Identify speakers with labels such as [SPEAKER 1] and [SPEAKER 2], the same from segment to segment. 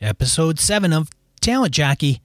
[SPEAKER 1] episode 7 of Talent Jockey.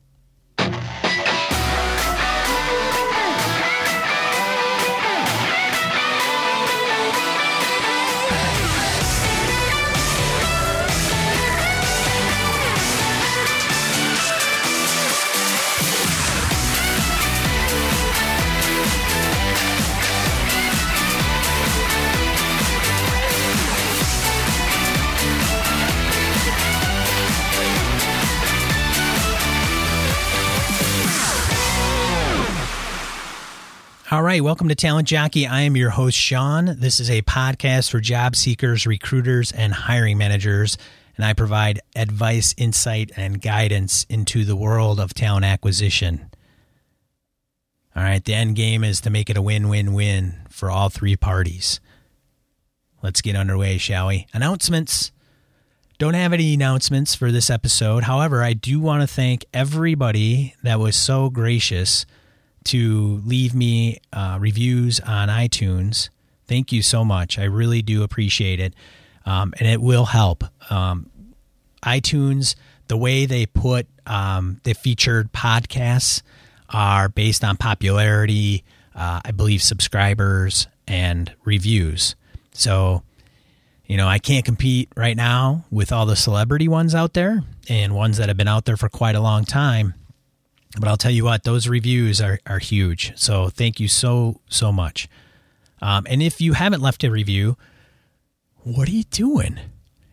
[SPEAKER 1] Right, welcome to Talent Jockey. I am your host, Sean. This is a podcast for job seekers, recruiters, and hiring managers, and I provide advice, insight, and guidance into the world of talent acquisition. All right, the end game is to make it a win win win for all three parties. Let's get underway, shall we? Announcements. Don't have any announcements for this episode. However, I do want to thank everybody that was so gracious to leave me uh, reviews on iTunes. Thank you so much. I really do appreciate it. Um, and it will help. Um, iTunes, the way they put um, the featured podcasts are based on popularity, uh, I believe subscribers and reviews. So, you know, I can't compete right now with all the celebrity ones out there and ones that have been out there for quite a long time. But I'll tell you what, those reviews are, are huge. So thank you so, so much. Um, and if you haven't left a review, what are you doing?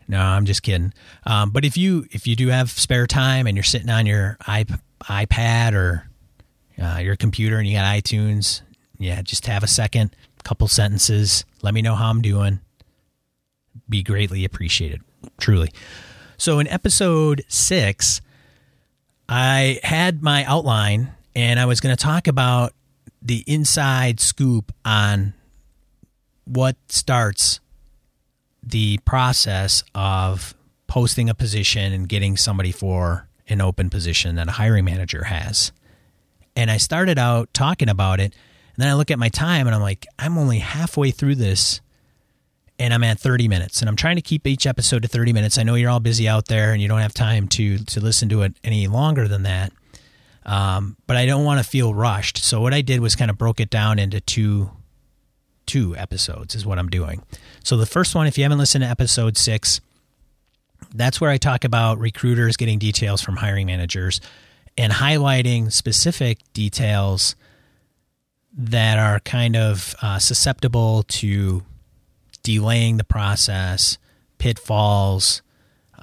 [SPEAKER 1] No, I'm just kidding. Um, but if you if you do have spare time and you're sitting on your iP- iPad or uh, your computer and you got iTunes, yeah, just have a second, couple sentences. Let me know how I'm doing. Be greatly appreciated, truly. So in episode six, I had my outline and I was going to talk about the inside scoop on what starts the process of posting a position and getting somebody for an open position that a hiring manager has. And I started out talking about it. And then I look at my time and I'm like, I'm only halfway through this and I'm at 30 minutes. And I'm trying to keep each episode to 30 minutes. I know you're all busy out there and you don't have time to to listen to it any longer than that. Um, but I don't want to feel rushed. So what I did was kind of broke it down into two two episodes is what I'm doing. So the first one, if you haven't listened to episode six, that's where I talk about recruiters getting details from hiring managers and highlighting specific details that are kind of uh, susceptible to delaying the process, pitfalls,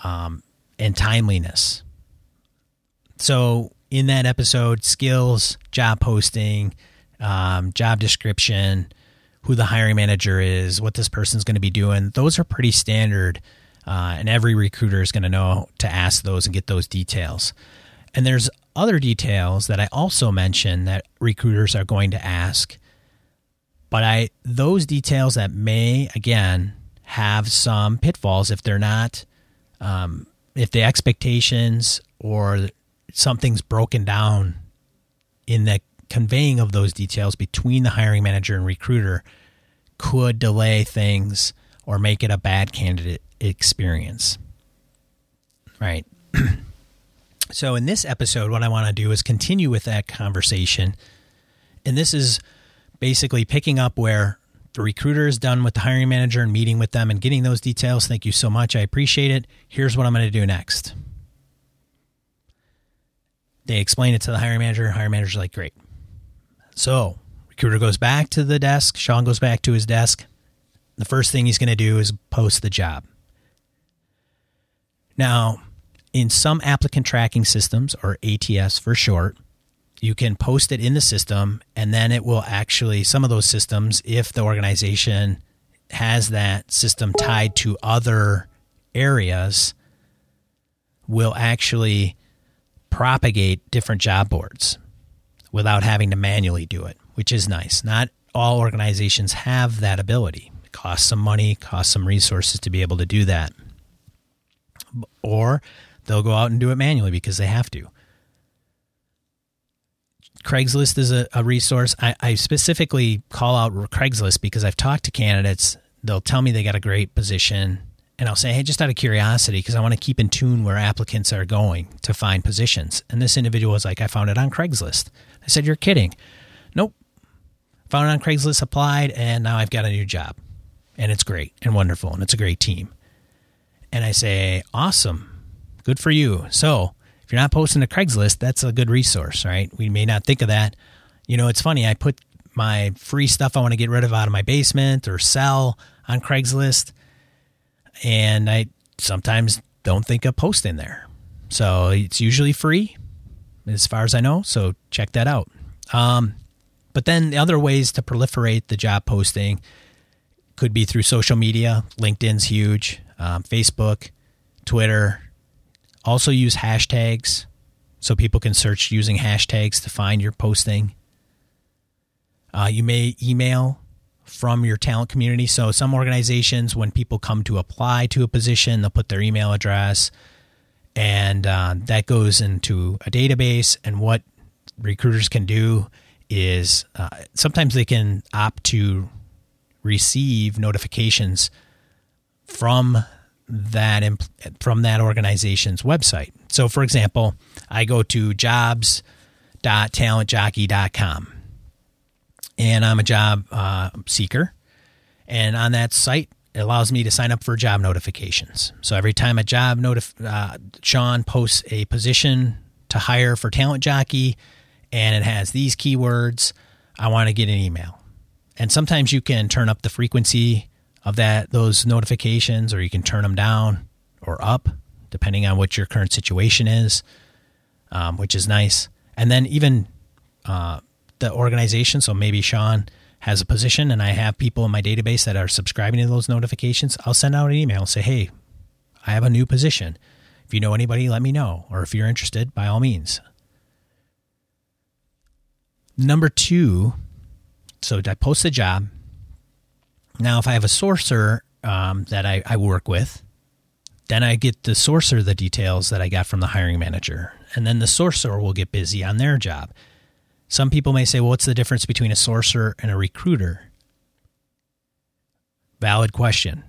[SPEAKER 1] um, and timeliness. So, in that episode, skills, job posting, um, job description, who the hiring manager is, what this person's going to be doing, those are pretty standard. Uh, and every recruiter is going to know to ask those and get those details. And there's other details that I also mention that recruiters are going to ask but I those details that may again have some pitfalls if they're not um, if the expectations or something's broken down in the conveying of those details between the hiring manager and recruiter could delay things or make it a bad candidate experience. Right. so in this episode what I want to do is continue with that conversation and this is basically picking up where the recruiter is done with the hiring manager and meeting with them and getting those details. Thank you so much. I appreciate it. Here's what I'm going to do next. They explain it to the hiring manager. Hiring manager's like, great. So, recruiter goes back to the desk. Sean goes back to his desk. The first thing he's going to do is post the job. Now, in some applicant tracking systems, or ATS for short, you can post it in the system and then it will actually some of those systems if the organization has that system tied to other areas will actually propagate different job boards without having to manually do it which is nice. Not all organizations have that ability. It costs some money costs some resources to be able to do that. Or they'll go out and do it manually because they have to Craigslist is a, a resource. I, I, specifically call out Craigslist because I've talked to candidates. They'll tell me they got a great position and I'll say, hey, just out of curiosity, because I want to keep in tune where applicants are going to find positions. And this individual was like, I found it on Craigslist. I said, You're kidding. Nope. Found it on Craigslist, applied, and now I've got a new job. And it's great and wonderful, and it's a great team. And I say, Awesome. Good for you. So if you're not posting to Craigslist, that's a good resource, right? We may not think of that. You know, it's funny. I put my free stuff I want to get rid of out of my basement or sell on Craigslist and I sometimes don't think of posting there. So it's usually free, as far as I know. So check that out. Um, but then the other ways to proliferate the job posting could be through social media. LinkedIn's huge, um, Facebook, Twitter. Also use hashtags so people can search using hashtags to find your posting. Uh, you may email from your talent community. So some organizations, when people come to apply to a position, they'll put their email address, and uh, that goes into a database. And what recruiters can do is uh, sometimes they can opt to receive notifications from that from that organization's website. So, for example, I go to jobs.talentjockey.com and I'm a job uh, seeker. And on that site, it allows me to sign up for job notifications. So every time a job notif- uh, Sean posts a position to hire for talent jockey, and it has these keywords, I want to get an email. And sometimes you can turn up the frequency of that those notifications, or you can turn them down or up, depending on what your current situation is, um, which is nice. And then even uh, the organization. So maybe Sean has a position and I have people in my database that are subscribing to those notifications. I'll send out an email and say, hey, I have a new position. If you know anybody, let me know. Or if you're interested, by all means. Number two, so I post the job. Now, if I have a sourcer um, that I, I work with, then I get the sourcer the details that I got from the hiring manager. And then the sourcer will get busy on their job. Some people may say, well, what's the difference between a sourcer and a recruiter? Valid question.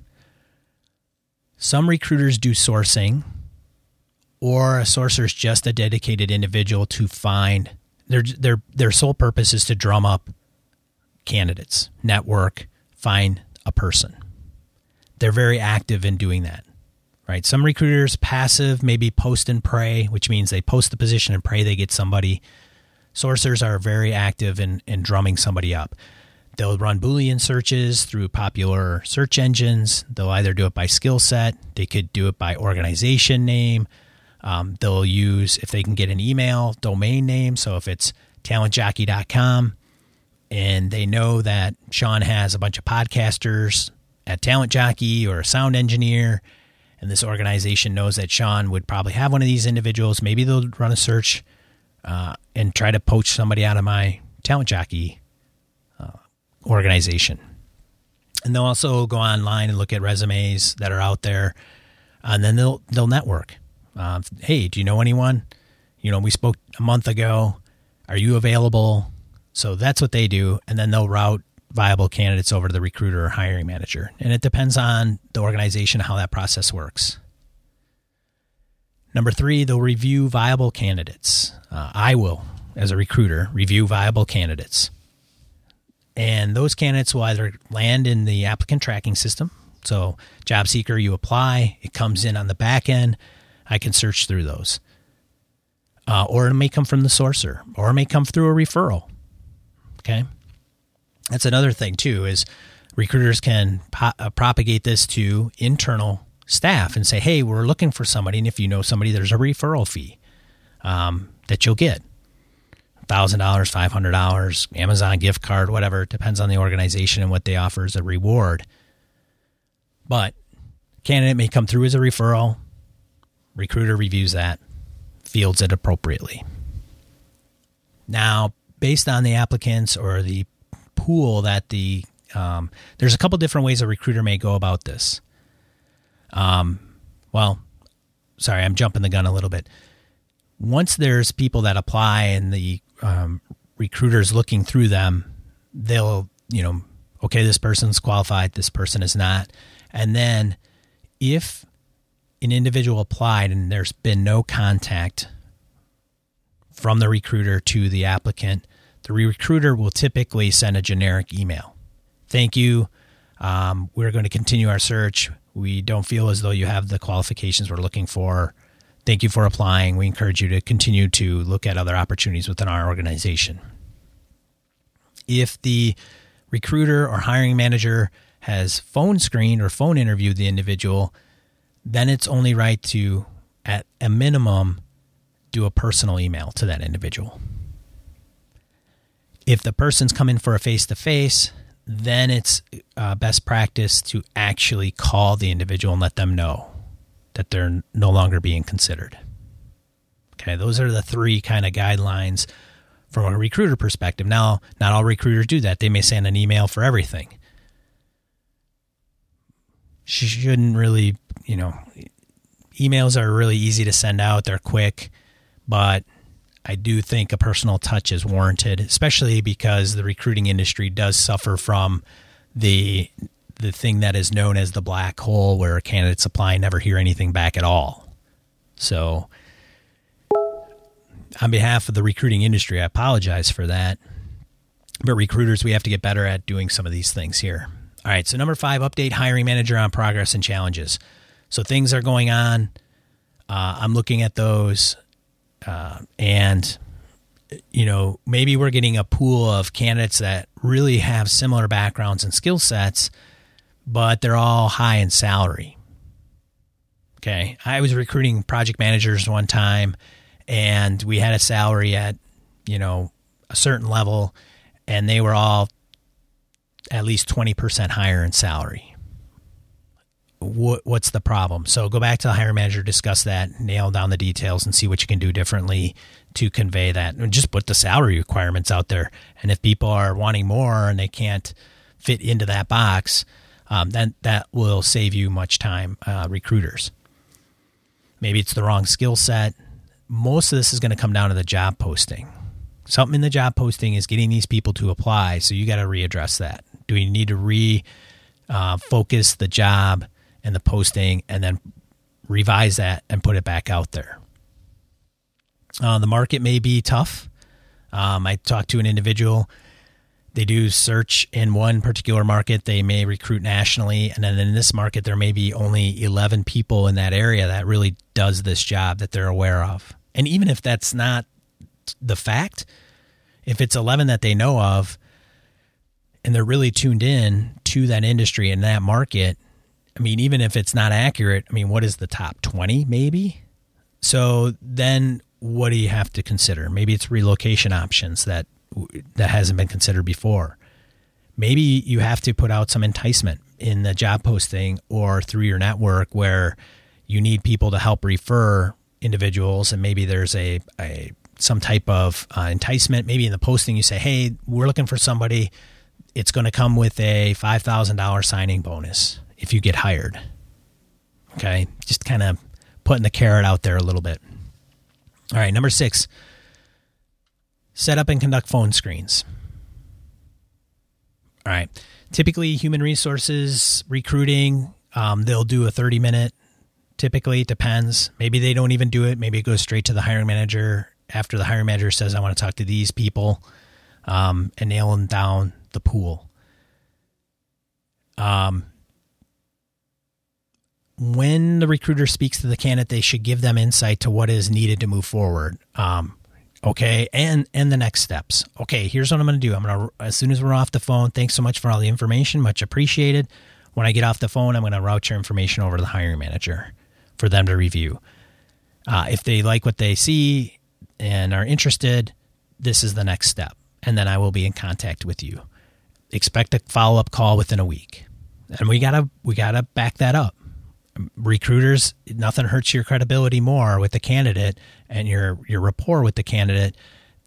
[SPEAKER 1] Some recruiters do sourcing, or a sorcerer is just a dedicated individual to find their their their sole purpose is to drum up candidates, network, find a person. They're very active in doing that. Right? Some recruiters passive, maybe post and pray, which means they post the position and pray they get somebody sourcers are very active in, in drumming somebody up. They'll run Boolean searches through popular search engines. They'll either do it by skill set, they could do it by organization name. Um, they'll use, if they can get an email domain name, so if it's talentjockey.com and they know that Sean has a bunch of podcasters at Talent Jockey or a sound engineer, and this organization knows that Sean would probably have one of these individuals, maybe they'll run a search uh, and try to poach somebody out of my talent jockey uh, organization. And they'll also go online and look at resumes that are out there, and then they'll they'll network. Uh, hey, do you know anyone? You know, we spoke a month ago. Are you available? So that's what they do, and then they'll route viable candidates over to the recruiter or hiring manager. And it depends on the organization how that process works. Number three, they'll review viable candidates. Uh, I will, as a recruiter, review viable candidates. And those candidates will either land in the applicant tracking system. So, job seeker, you apply, it comes in on the back end. I can search through those. Uh, or it may come from the sourcer, or it may come through a referral. Okay. That's another thing, too, is recruiters can po- uh, propagate this to internal staff and say, hey, we're looking for somebody. And if you know somebody, there's a referral fee um, that you'll get $1,000, $500, Amazon gift card, whatever. It depends on the organization and what they offer as a reward. But candidate may come through as a referral. Recruiter reviews that, fields it appropriately. Now, based on the applicants or the pool that the um, there's a couple different ways a recruiter may go about this. Um, well, sorry, I'm jumping the gun a little bit. Once there's people that apply and the um, recruiters looking through them, they'll, you know, okay, this person's qualified, this person is not. And then if an individual applied and there's been no contact from the recruiter to the applicant, the recruiter will typically send a generic email. Thank you. Um, we're going to continue our search. We don't feel as though you have the qualifications we're looking for. Thank you for applying. We encourage you to continue to look at other opportunities within our organization. If the recruiter or hiring manager has phone screened or phone interviewed the individual, then it's only right to, at a minimum, do a personal email to that individual. If the person's coming for a face to face, then it's uh, best practice to actually call the individual and let them know that they're no longer being considered. Okay, those are the three kind of guidelines from a recruiter perspective. Now, not all recruiters do that. They may send an email for everything. She shouldn't really, you know, emails are really easy to send out, they're quick, but I do think a personal touch is warranted, especially because the recruiting industry does suffer from the the thing that is known as the black hole where candidates apply and never hear anything back at all. So on behalf of the recruiting industry, I apologize for that. But recruiters, we have to get better at doing some of these things here. All right, so number five, update hiring manager on progress and challenges. So things are going on. Uh, I'm looking at those, uh, and you know maybe we're getting a pool of candidates that really have similar backgrounds and skill sets, but they're all high in salary. Okay, I was recruiting project managers one time and we had a salary at you know a certain level and they were all at least 20% higher in salary what, what's the problem? So go back to the hiring manager discuss that nail down the details and see what you can do differently to convey that. And just put the salary requirements out there. And if people are wanting more and they can't fit into that box um, then that will save you much time uh, recruiters. Maybe it's the wrong skill set. Most of this is going to come down to the job posting. Something in the job posting is getting these people to apply, so you got to readdress that. Do we need to re uh, focus the job and the posting, and then revise that and put it back out there? Uh, the market may be tough. Um, I talked to an individual. They do search in one particular market. They may recruit nationally, and then in this market, there may be only eleven people in that area that really does this job that they're aware of. And even if that's not the fact, if it's 11 that they know of and they're really tuned in to that industry and that market, I mean, even if it's not accurate, I mean, what is the top 20 maybe? So then what do you have to consider? Maybe it's relocation options that that hasn't been considered before. Maybe you have to put out some enticement in the job posting or through your network where you need people to help refer individuals and maybe there's a, a some type of uh, enticement maybe in the posting you say hey we're looking for somebody it's going to come with a $5000 signing bonus if you get hired. Okay? Just kind of putting the carrot out there a little bit. All right number six. Set up and conduct phone screens. All right. Typically human resources recruiting um, they'll do a 30 minute typically it depends. Maybe they don't even do it. Maybe it goes straight to the hiring manager. After the hiring manager says i want to talk to these people um, and nailing down the pool. Um, when the recruiter speaks to the candidate they should give them insight to what is needed to move forward um, okay and and the next steps okay here's what i'm going to do i'm going to as soon as we're off the phone thanks so much for all the information much appreciated when i get off the phone i'm going to route your information over to the hiring manager for them to review. Uh, if they like what they see and are interested, this is the next step. And then I will be in contact with you. Expect a follow up call within a week. And we gotta we gotta back that up. Recruiters, nothing hurts your credibility more with the candidate and your your rapport with the candidate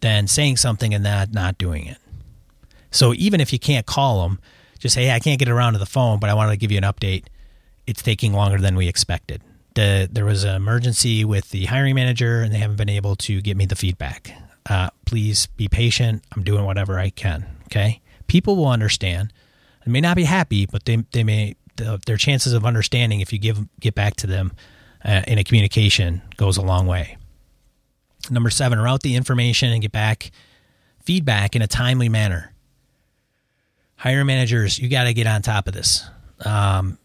[SPEAKER 1] than saying something and that not doing it. So even if you can't call them, just say, "Hey, I can't get around to the phone, but I wanted to give you an update. It's taking longer than we expected." the, there was an emergency with the hiring manager and they haven't been able to get me the feedback. Uh, please be patient. I'm doing whatever I can. Okay. People will understand. They may not be happy, but they, they may the, their chances of understanding if you give get back to them uh, in a communication goes a long way. Number seven, route the information and get back feedback in a timely manner. Hiring managers, you got to get on top of this. Um,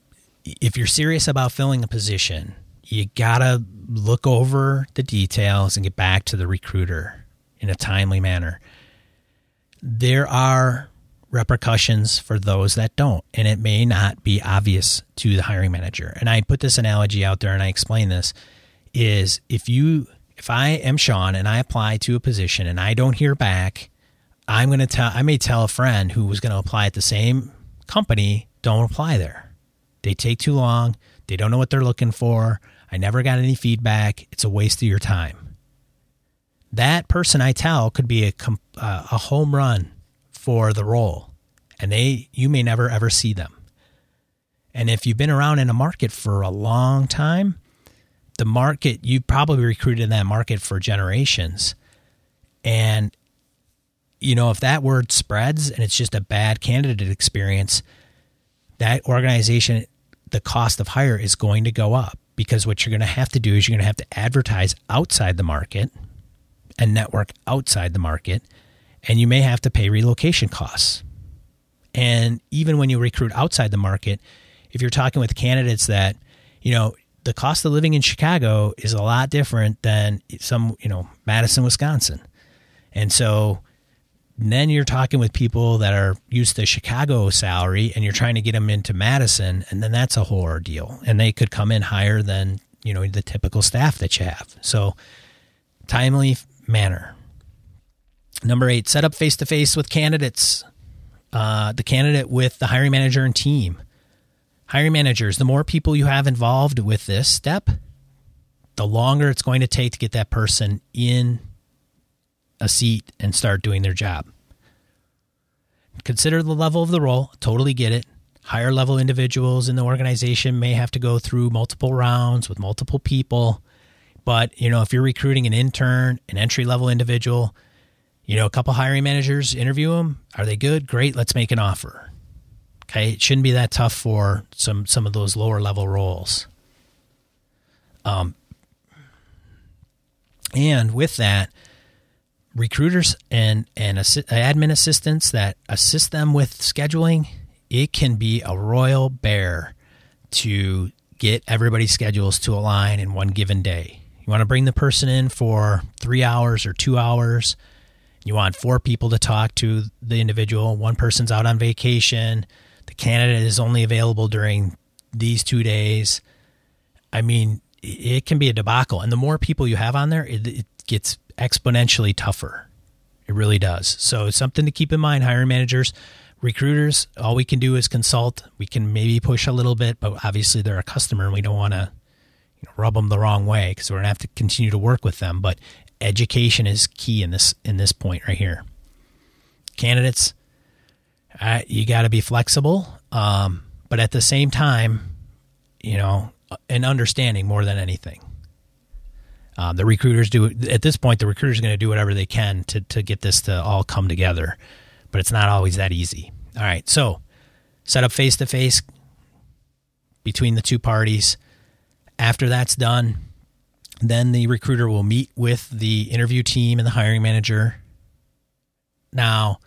[SPEAKER 1] if you're serious about filling a position, you got to look over the details and get back to the recruiter in a timely manner. There are repercussions for those that don't, and it may not be obvious to the hiring manager. And I put this analogy out there and I explain this is if you if I am Sean and I apply to a position and I don't hear back, I'm going to tell I may tell a friend who was going to apply at the same company, don't apply there. They take too long, they don't know what they're looking for. I never got any feedback. It's a waste of your time. That person I tell could be a uh, a home run for the role, and they you may never ever see them. And if you've been around in a market for a long time, the market you probably recruited in that market for generations, and you know if that word spreads and it's just a bad candidate experience, that organization the cost of hire is going to go up because what you're going to have to do is you're going to have to advertise outside the market and network outside the market, and you may have to pay relocation costs. And even when you recruit outside the market, if you're talking with candidates that, you know, the cost of living in Chicago is a lot different than some, you know, Madison, Wisconsin. And so then you're talking with people that are used to Chicago salary and you're trying to get them into Madison, and then that's a whole ordeal. And they could come in higher than, you know, the typical staff that you have. So, timely manner. Number eight, set up face to face with candidates, uh, the candidate with the hiring manager and team. Hiring managers, the more people you have involved with this step, the longer it's going to take to get that person in a seat and start doing their job. Consider the level of the role, totally get it. Higher level individuals in the organization may have to go through multiple rounds with multiple people. But, you know, if you're recruiting an intern, an entry level individual, you know, a couple hiring managers interview them. Are they good? Great. Let's make an offer. Okay. It shouldn't be that tough for some, some of those lower level roles. Um, and with that, recruiters and and assi- admin assistants that assist them with scheduling, it can be a royal bear to get everybody's schedules to align in one given day. You want to bring the person in for three hours or two hours. You want four people to talk to the individual. One person's out on vacation. The candidate is only available during these two days. I mean, it can be a debacle. And the more people you have on there, it, it gets exponentially tougher. It really does. So it's something to keep in mind, hiring managers, recruiters. All we can do is consult. We can maybe push a little bit, but obviously they're a customer, and we don't want to you know, rub them the wrong way because we're gonna have to continue to work with them. But education is key in this in this point right here. Candidates, uh, you got to be flexible, um, but at the same time, you know, an understanding more than anything. Uh, the recruiters do at this point. The recruiters are going to do whatever they can to to get this to all come together, but it's not always that easy. All right, so set up face to face between the two parties. After that's done, then the recruiter will meet with the interview team and the hiring manager. Now,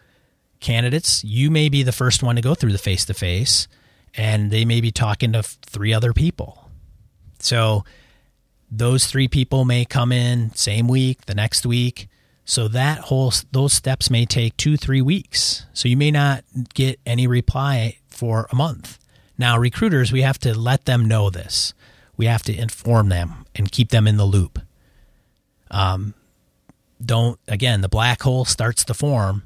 [SPEAKER 1] candidates, you may be the first one to go through the face to face, and they may be talking to three other people. So those three people may come in same week, the next week. So that whole those steps may take 2-3 weeks. So you may not get any reply for a month. Now recruiters, we have to let them know this. We have to inform them and keep them in the loop. Um don't again, the black hole starts to form.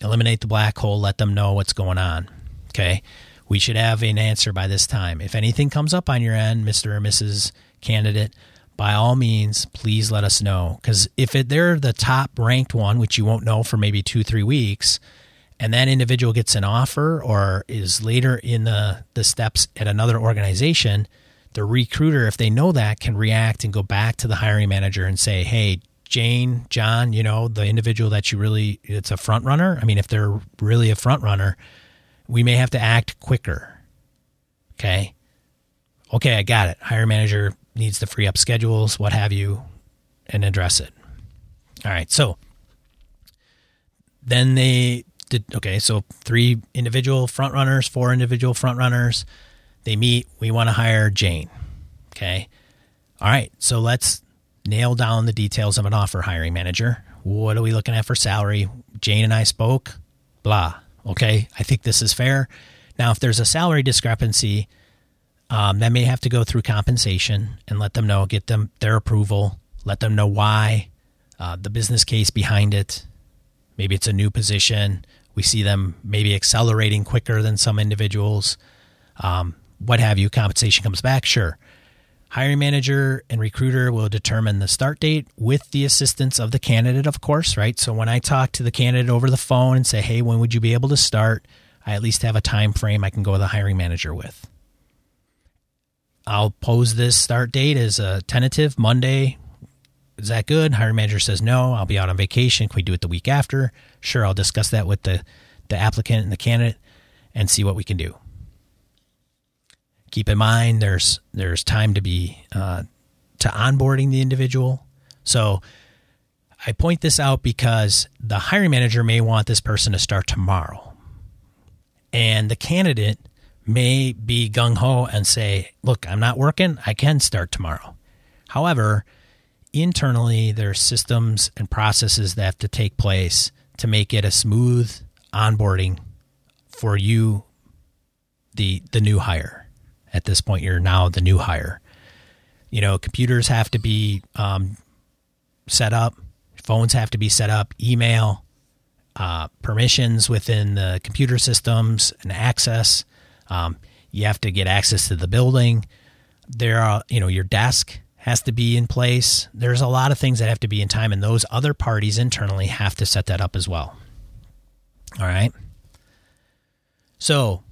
[SPEAKER 1] Eliminate the black hole, let them know what's going on. Okay? We should have an answer by this time. If anything comes up on your end, Mr. or Mrs candidate, by all means, please let us know. Because if it, they're the top ranked one, which you won't know for maybe two, three weeks, and that individual gets an offer or is later in the, the steps at another organization, the recruiter, if they know that, can react and go back to the hiring manager and say, hey, Jane, John, you know, the individual that you really, it's a front runner. I mean, if they're really a front runner, we may have to act quicker Okay. Okay, I got it. Hiring manager needs to free up schedules, what have you, and address it. All right. So then they did, okay, so three individual front runners, four individual front runners. They meet. We want to hire Jane. Okay. All right. So let's nail down the details of an offer, hiring manager. What are we looking at for salary? Jane and I spoke, blah. Okay. I think this is fair. Now, if there's a salary discrepancy, um, that may have to go through compensation and let them know, get them their approval, let them know why, uh, the business case behind it. Maybe it's a new position. We see them maybe accelerating quicker than some individuals. Um, what have you. Compensation comes back, sure. Hiring manager and recruiter will determine the start date with the assistance of the candidate, of course, right? So when I talk to the candidate over the phone and say, "Hey, when would you be able to start?" I at least have a time frame I can go to the hiring manager with. I'll pose this start date as a tentative Monday. Is that good? Hiring manager says no. I'll be out on vacation. Can we do it the week after? Sure. I'll discuss that with the the applicant and the candidate and see what we can do keep in mind there's there's time to be uh, to onboarding the individual. So I point this out because the hiring manager may want this person to start tomorrow, and the candidate may be gung ho and say, "Look, I'm not working. I can start tomorrow." However, internally there's systems and processes that have to take place to make it a smooth onboarding for you the the new hire at this point you're now the new hire. You know computers have to be um, set up phones have to be set up email uh, permissions within the computer systems and access. Um, you have to get access to the building. There are you know your desk has to be in place. There's a lot of things that have to be in time and those other parties internally have to set that up as well. All right? So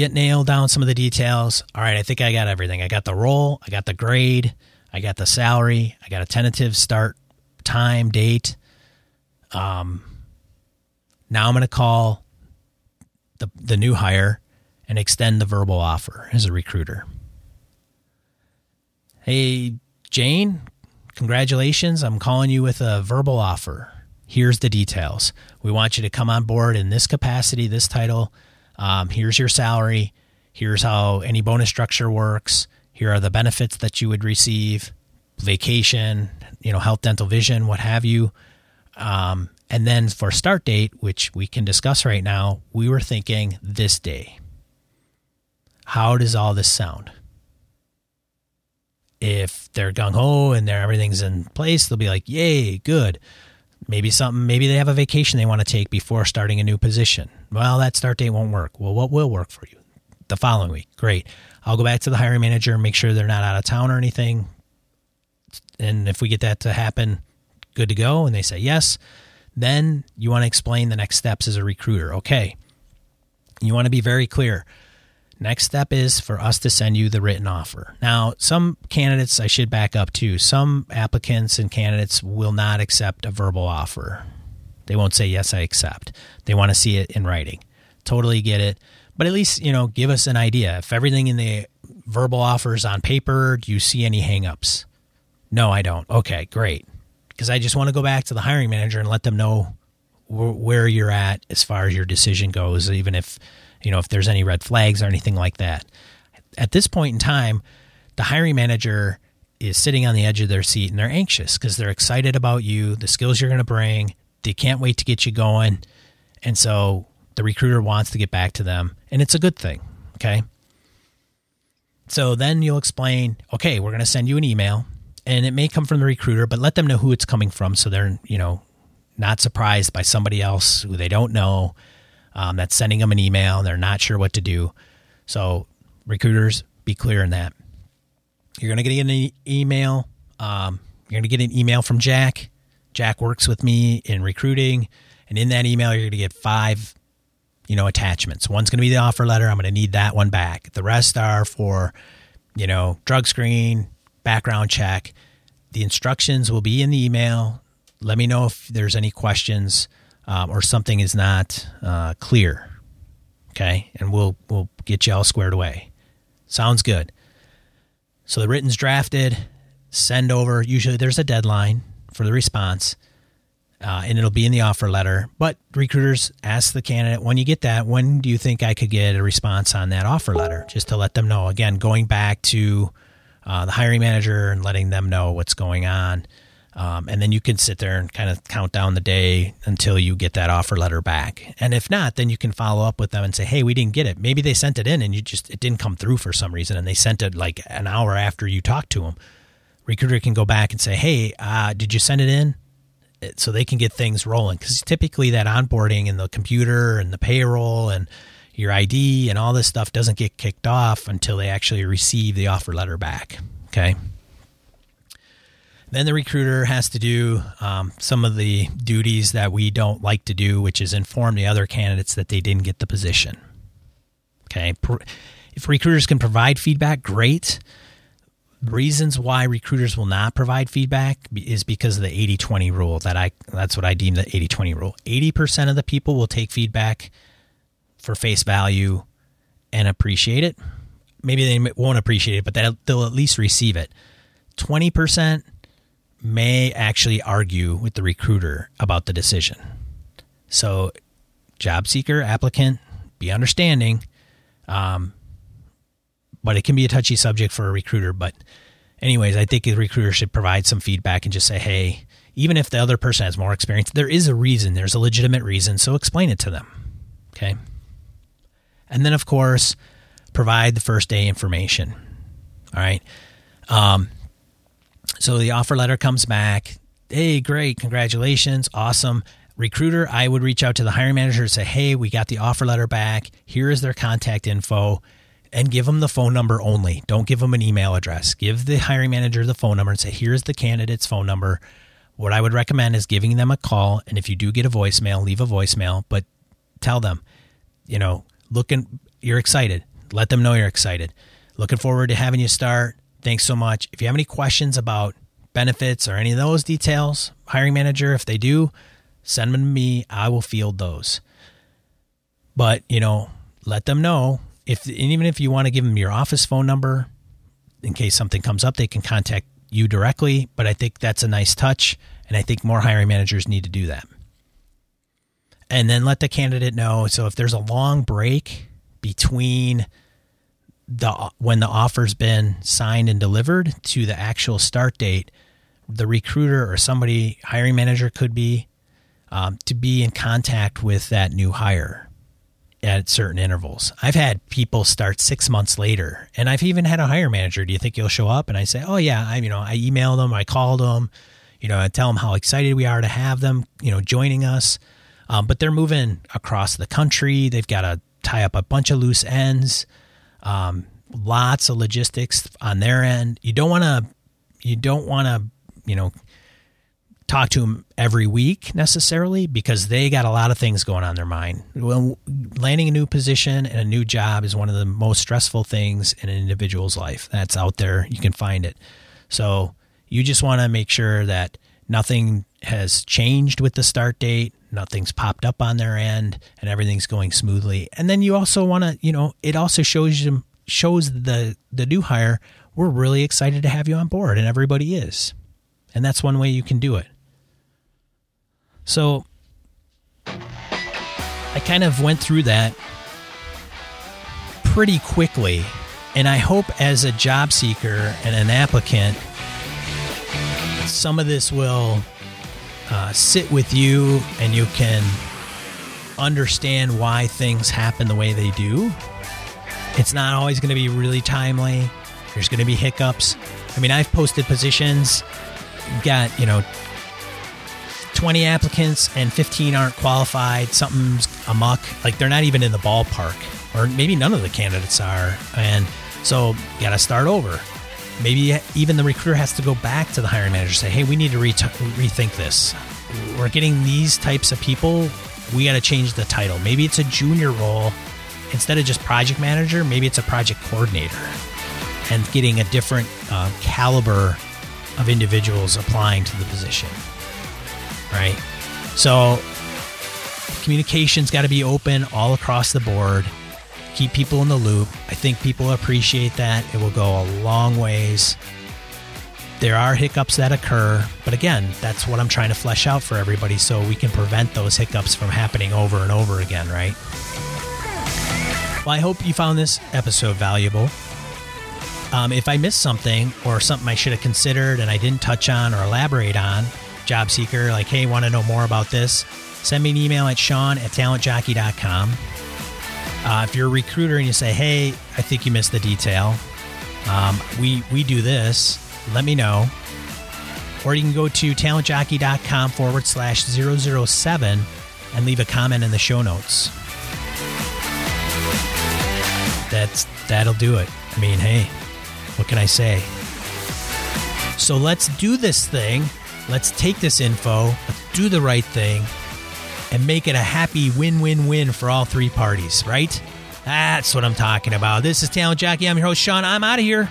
[SPEAKER 1] get nailed down some of the details. All right, I think I got everything. I got the role, I got the grade, I got the salary, I got a tentative start time, date. Um, now I'm going to call the the new hire and extend the verbal offer as a recruiter. Hey, Jane, congratulations. I'm calling you with a verbal offer. Here's the details. We want you to come on board in this capacity, this title um, here's your salary. Here's how any bonus structure works. Here are the benefits that you would receive, vacation, you know, health, dental, vision, what have you. Um, and then for start date, which we can discuss right now, we were thinking this day. How does all this sound? If they're gung ho and they're, everything's in place, they'll be like, yay, good. Maybe something, maybe they have a vacation they want to take before starting a new position. Well, that start date won't work. Well, what will work for you? The following week. Great. I'll go back to the hiring manager and make sure they're not out of town or anything. And if we get that to happen, good to go. And they say yes. Then you want to explain the next steps as a recruiter. Okay. You want to be very clear. Next step is for us to send you the written offer. Now, some candidates, I should back up too, some applicants and candidates will not accept a verbal offer. They won't say, Yes, I accept. They want to see it in writing. Totally get it. But at least, you know, give us an idea. If everything in the verbal offer is on paper, do you see any hangups? No, I don't. Okay, great. Because I just want to go back to the hiring manager and let them know where you're at as far as your decision goes, even if you know, if there's any red flags or anything like that. At this point in time, the hiring manager is sitting on the edge of their seat and they're anxious because they're excited about you, the skills you're going to bring. They can't wait to get you going. And so the recruiter wants to get back to them, and it's a good thing. Okay. So then you'll explain, okay, we're going to send you an email, and it may come from the recruiter, but let them know who it's coming from so they're, you know, not surprised by somebody else who they don't know um, that's sending them an email and they're not sure what to do. So, recruiters, be clear in that. You're going to get an e- email. Um, you're going to get an email from Jack. Jack works with me in recruiting, and in that email, you're going to get five, you know, attachments. One's going to be the offer letter. I'm going to need that one back. The rest are for, you know, drug screen, background check. The instructions will be in the email. Let me know if there's any questions um, or something is not uh, clear. Okay, and we'll we'll get you all squared away. Sounds good. So the written's drafted, send over. Usually there's a deadline for the response, uh, and it'll be in the offer letter. But recruiters ask the candidate, when you get that, when do you think I could get a response on that offer letter? Just to let them know. Again, going back to uh, the hiring manager and letting them know what's going on. Um, and then you can sit there and kind of count down the day until you get that offer letter back. And if not, then you can follow up with them and say, "Hey, we didn't get it. Maybe they sent it in and you just it didn't come through for some reason, and they sent it like an hour after you talked to them." Recruiter can go back and say, "Hey, uh, did you send it in?" So they can get things rolling because typically that onboarding and the computer and the payroll and your ID and all this stuff doesn't get kicked off until they actually receive the offer letter back. Okay. Then the recruiter has to do um, some of the duties that we don't like to do, which is inform the other candidates that they didn't get the position. Okay. If recruiters can provide feedback, great. Reasons why recruiters will not provide feedback is because of the 80-20 rule that I that's what I deem the 80-20 rule. 80% of the people will take feedback for face value and appreciate it. Maybe they won't appreciate it, but they'll at least receive it. 20% may actually argue with the recruiter about the decision. So, job seeker, applicant, be understanding. Um, but it can be a touchy subject for a recruiter. But, anyways, I think a recruiter should provide some feedback and just say, hey, even if the other person has more experience, there is a reason, there's a legitimate reason. So, explain it to them. Okay. And then, of course, provide the first day information. All right. Um, so the offer letter comes back. Hey, great. Congratulations. Awesome. Recruiter, I would reach out to the hiring manager and say, hey, we got the offer letter back. Here is their contact info and give them the phone number only. Don't give them an email address. Give the hiring manager the phone number and say, here's the candidate's phone number. What I would recommend is giving them a call. And if you do get a voicemail, leave a voicemail, but tell them, you know, looking, you're excited. Let them know you're excited. Looking forward to having you start. Thanks so much. If you have any questions about benefits or any of those details, hiring manager, if they do, send them to me. I will field those. But, you know, let them know if and even if you want to give them your office phone number in case something comes up, they can contact you directly, but I think that's a nice touch and I think more hiring managers need to do that and then let the candidate know. So if there's a long break between the when the offer's been signed and delivered to the actual start date, the recruiter or somebody hiring manager could be um, to be in contact with that new hire at certain intervals. I've had people start six months later, and I've even had a hire manager. Do you think you'll show up? And I say, oh yeah, I you know I emailed them, I called them, you know, I tell them how excited we are to have them, you know, joining us. Um, but they're moving across the country. They've got to tie up a bunch of loose ends. Um, lots of logistics on their end. You don't want to. You don't want to. You know talk to them every week necessarily because they got a lot of things going on in their mind. Well, landing a new position and a new job is one of the most stressful things in an individual's life. That's out there. You can find it. So you just want to make sure that nothing has changed with the start date. Nothing's popped up on their end and everything's going smoothly. And then you also want to you know it also shows you shows the the new hire we're really excited to have you on board and everybody is. And that's one way you can do it. So i kind of went through that pretty quickly and i hope as a job seeker and an applicant some of this will uh, sit with you and you can understand why things happen the way they do. It's not always going to be really timely. There's going to be hiccups. I mean, I've posted positions, got, you know, 20 applicants and 15 aren't qualified. Something's amuck. Like they're not even in the ballpark, or maybe none of the candidates are. And so got to start over maybe even the recruiter has to go back to the hiring manager and say, hey, we need to re- rethink this. We're getting these types of people. We got to change the title. Maybe it's a junior role instead of just project manager. Maybe it's a project coordinator and getting a different uh, caliber of individuals applying to the position. Right. So communication's got to be open all across the board. Keep people in the loop. I think people appreciate that. It will go a long ways. There are hiccups that occur, but again, that's what I'm trying to flesh out for everybody so we can prevent those hiccups from happening over and over again, right? Well, I hope you found this episode valuable. Um, if I missed something or something I should have considered and I didn't touch on or elaborate on, job seeker, like, hey, want to know more about this? Send me an email at sean at talentjockey.com. Uh, if you're a recruiter and you say, hey, I think you missed the detail, um, we, we do this, let me know. Or you can go to talentjockey.com forward slash 007 and leave a comment in the show notes. That's that'll do it. I mean, hey, what can I say? So let's do this thing. Let's take this info, do the right thing, and make it a happy win win win for all three parties, right? That's what I'm talking about. This is Talent Jockey. I'm your host, Sean. I'm out of here.